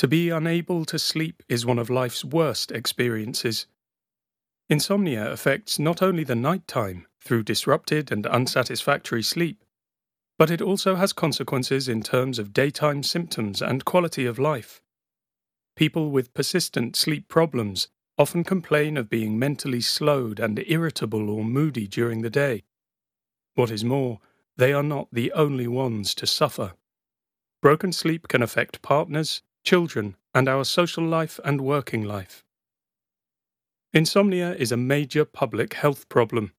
To be unable to sleep is one of life's worst experiences. Insomnia affects not only the nighttime through disrupted and unsatisfactory sleep, but it also has consequences in terms of daytime symptoms and quality of life. People with persistent sleep problems often complain of being mentally slowed and irritable or moody during the day. What is more, they are not the only ones to suffer. Broken sleep can affect partners, children, and our social life and working life. Insomnia is a major public health problem.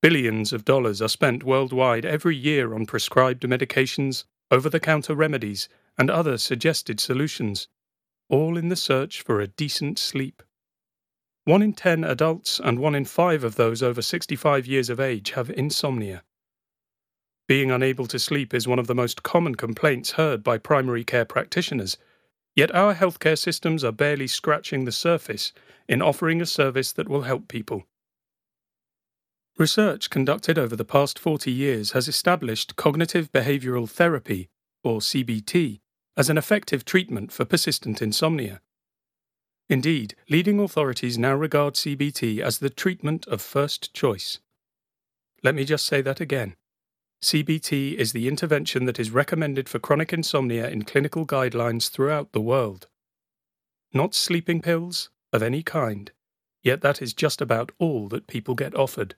Billions of dollars are spent worldwide every year on prescribed medications, over the counter remedies, and other suggested solutions, all in the search for a decent sleep. One in ten adults and one in five of those over 65 years of age have insomnia. Being unable to sleep is one of the most common complaints heard by primary care practitioners, yet our healthcare systems are barely scratching the surface in offering a service that will help people. Research conducted over the past 40 years has established cognitive behavioral therapy, or CBT, as an effective treatment for persistent insomnia. Indeed, leading authorities now regard CBT as the treatment of first choice. Let me just say that again. CBT is the intervention that is recommended for chronic insomnia in clinical guidelines throughout the world. Not sleeping pills of any kind, yet that is just about all that people get offered.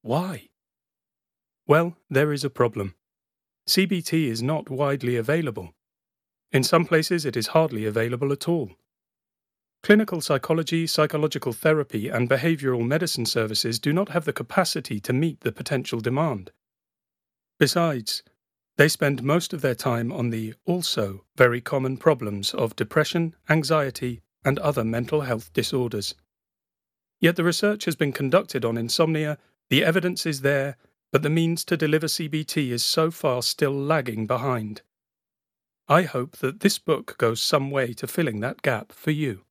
Why? Well, there is a problem. CBT is not widely available. In some places, it is hardly available at all. Clinical psychology, psychological therapy, and behavioral medicine services do not have the capacity to meet the potential demand. Besides, they spend most of their time on the also very common problems of depression, anxiety, and other mental health disorders. Yet the research has been conducted on insomnia the evidence is there, but the means to deliver CBT is so far still lagging behind. I hope that this book goes some way to filling that gap for you.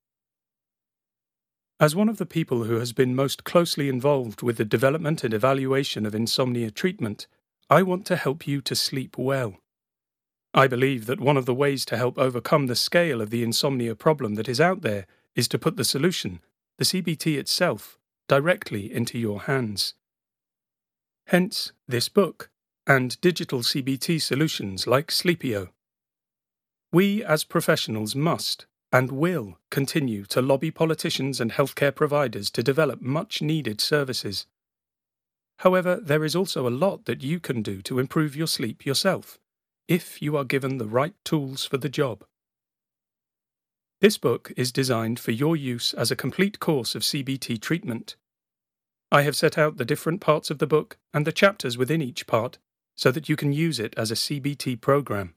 As one of the people who has been most closely involved with the development and evaluation of insomnia treatment, I want to help you to sleep well. I believe that one of the ways to help overcome the scale of the insomnia problem that is out there is to put the solution, the CBT itself, directly into your hands. Hence, this book, and digital CBT solutions like Sleepio. We as professionals must and will continue to lobby politicians and healthcare providers to develop much needed services. However, there is also a lot that you can do to improve your sleep yourself, if you are given the right tools for the job. This book is designed for your use as a complete course of CBT treatment I have set out the different parts of the book and the chapters within each part so that you can use it as a CBT program.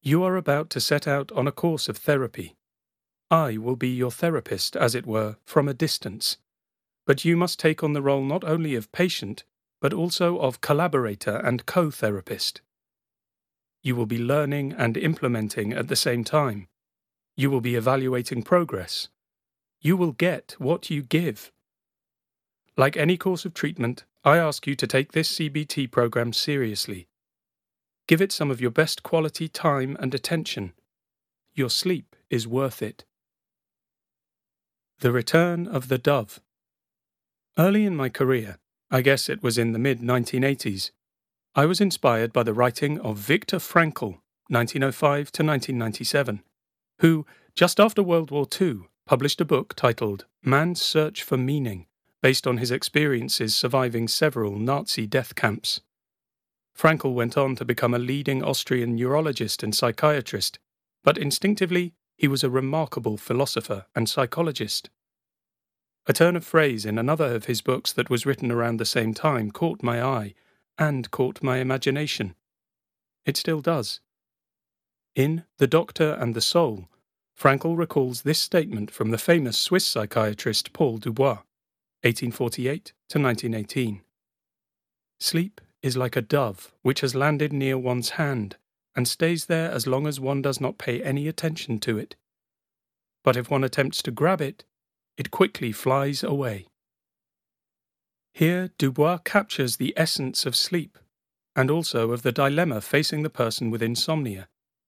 You are about to set out on a course of therapy. I will be your therapist, as it were, from a distance. But you must take on the role not only of patient, but also of collaborator and co therapist. You will be learning and implementing at the same time. You will be evaluating progress. You will get what you give. Like any course of treatment, I ask you to take this CBT program seriously. Give it some of your best quality time and attention. Your sleep is worth it. The Return of the Dove. Early in my career, I guess it was in the mid 1980s, I was inspired by the writing of Viktor Frankl, 1905 to 1997, who, just after World War II, published a book titled Man's Search for Meaning based on his experiences surviving several Nazi death camps. Frankl went on to become a leading Austrian neurologist and psychiatrist, but instinctively he was a remarkable philosopher and psychologist. A turn of phrase in another of his books that was written around the same time caught my eye and caught my imagination. It still does. In The Doctor and the Soul, Frankl recalls this statement from the famous Swiss psychiatrist Paul Dubois 1848 to 1918. Sleep is like a dove which has landed near one's hand and stays there as long as one does not pay any attention to it. But if one attempts to grab it, it quickly flies away. Here, Dubois captures the essence of sleep, and also of the dilemma facing the person with insomnia.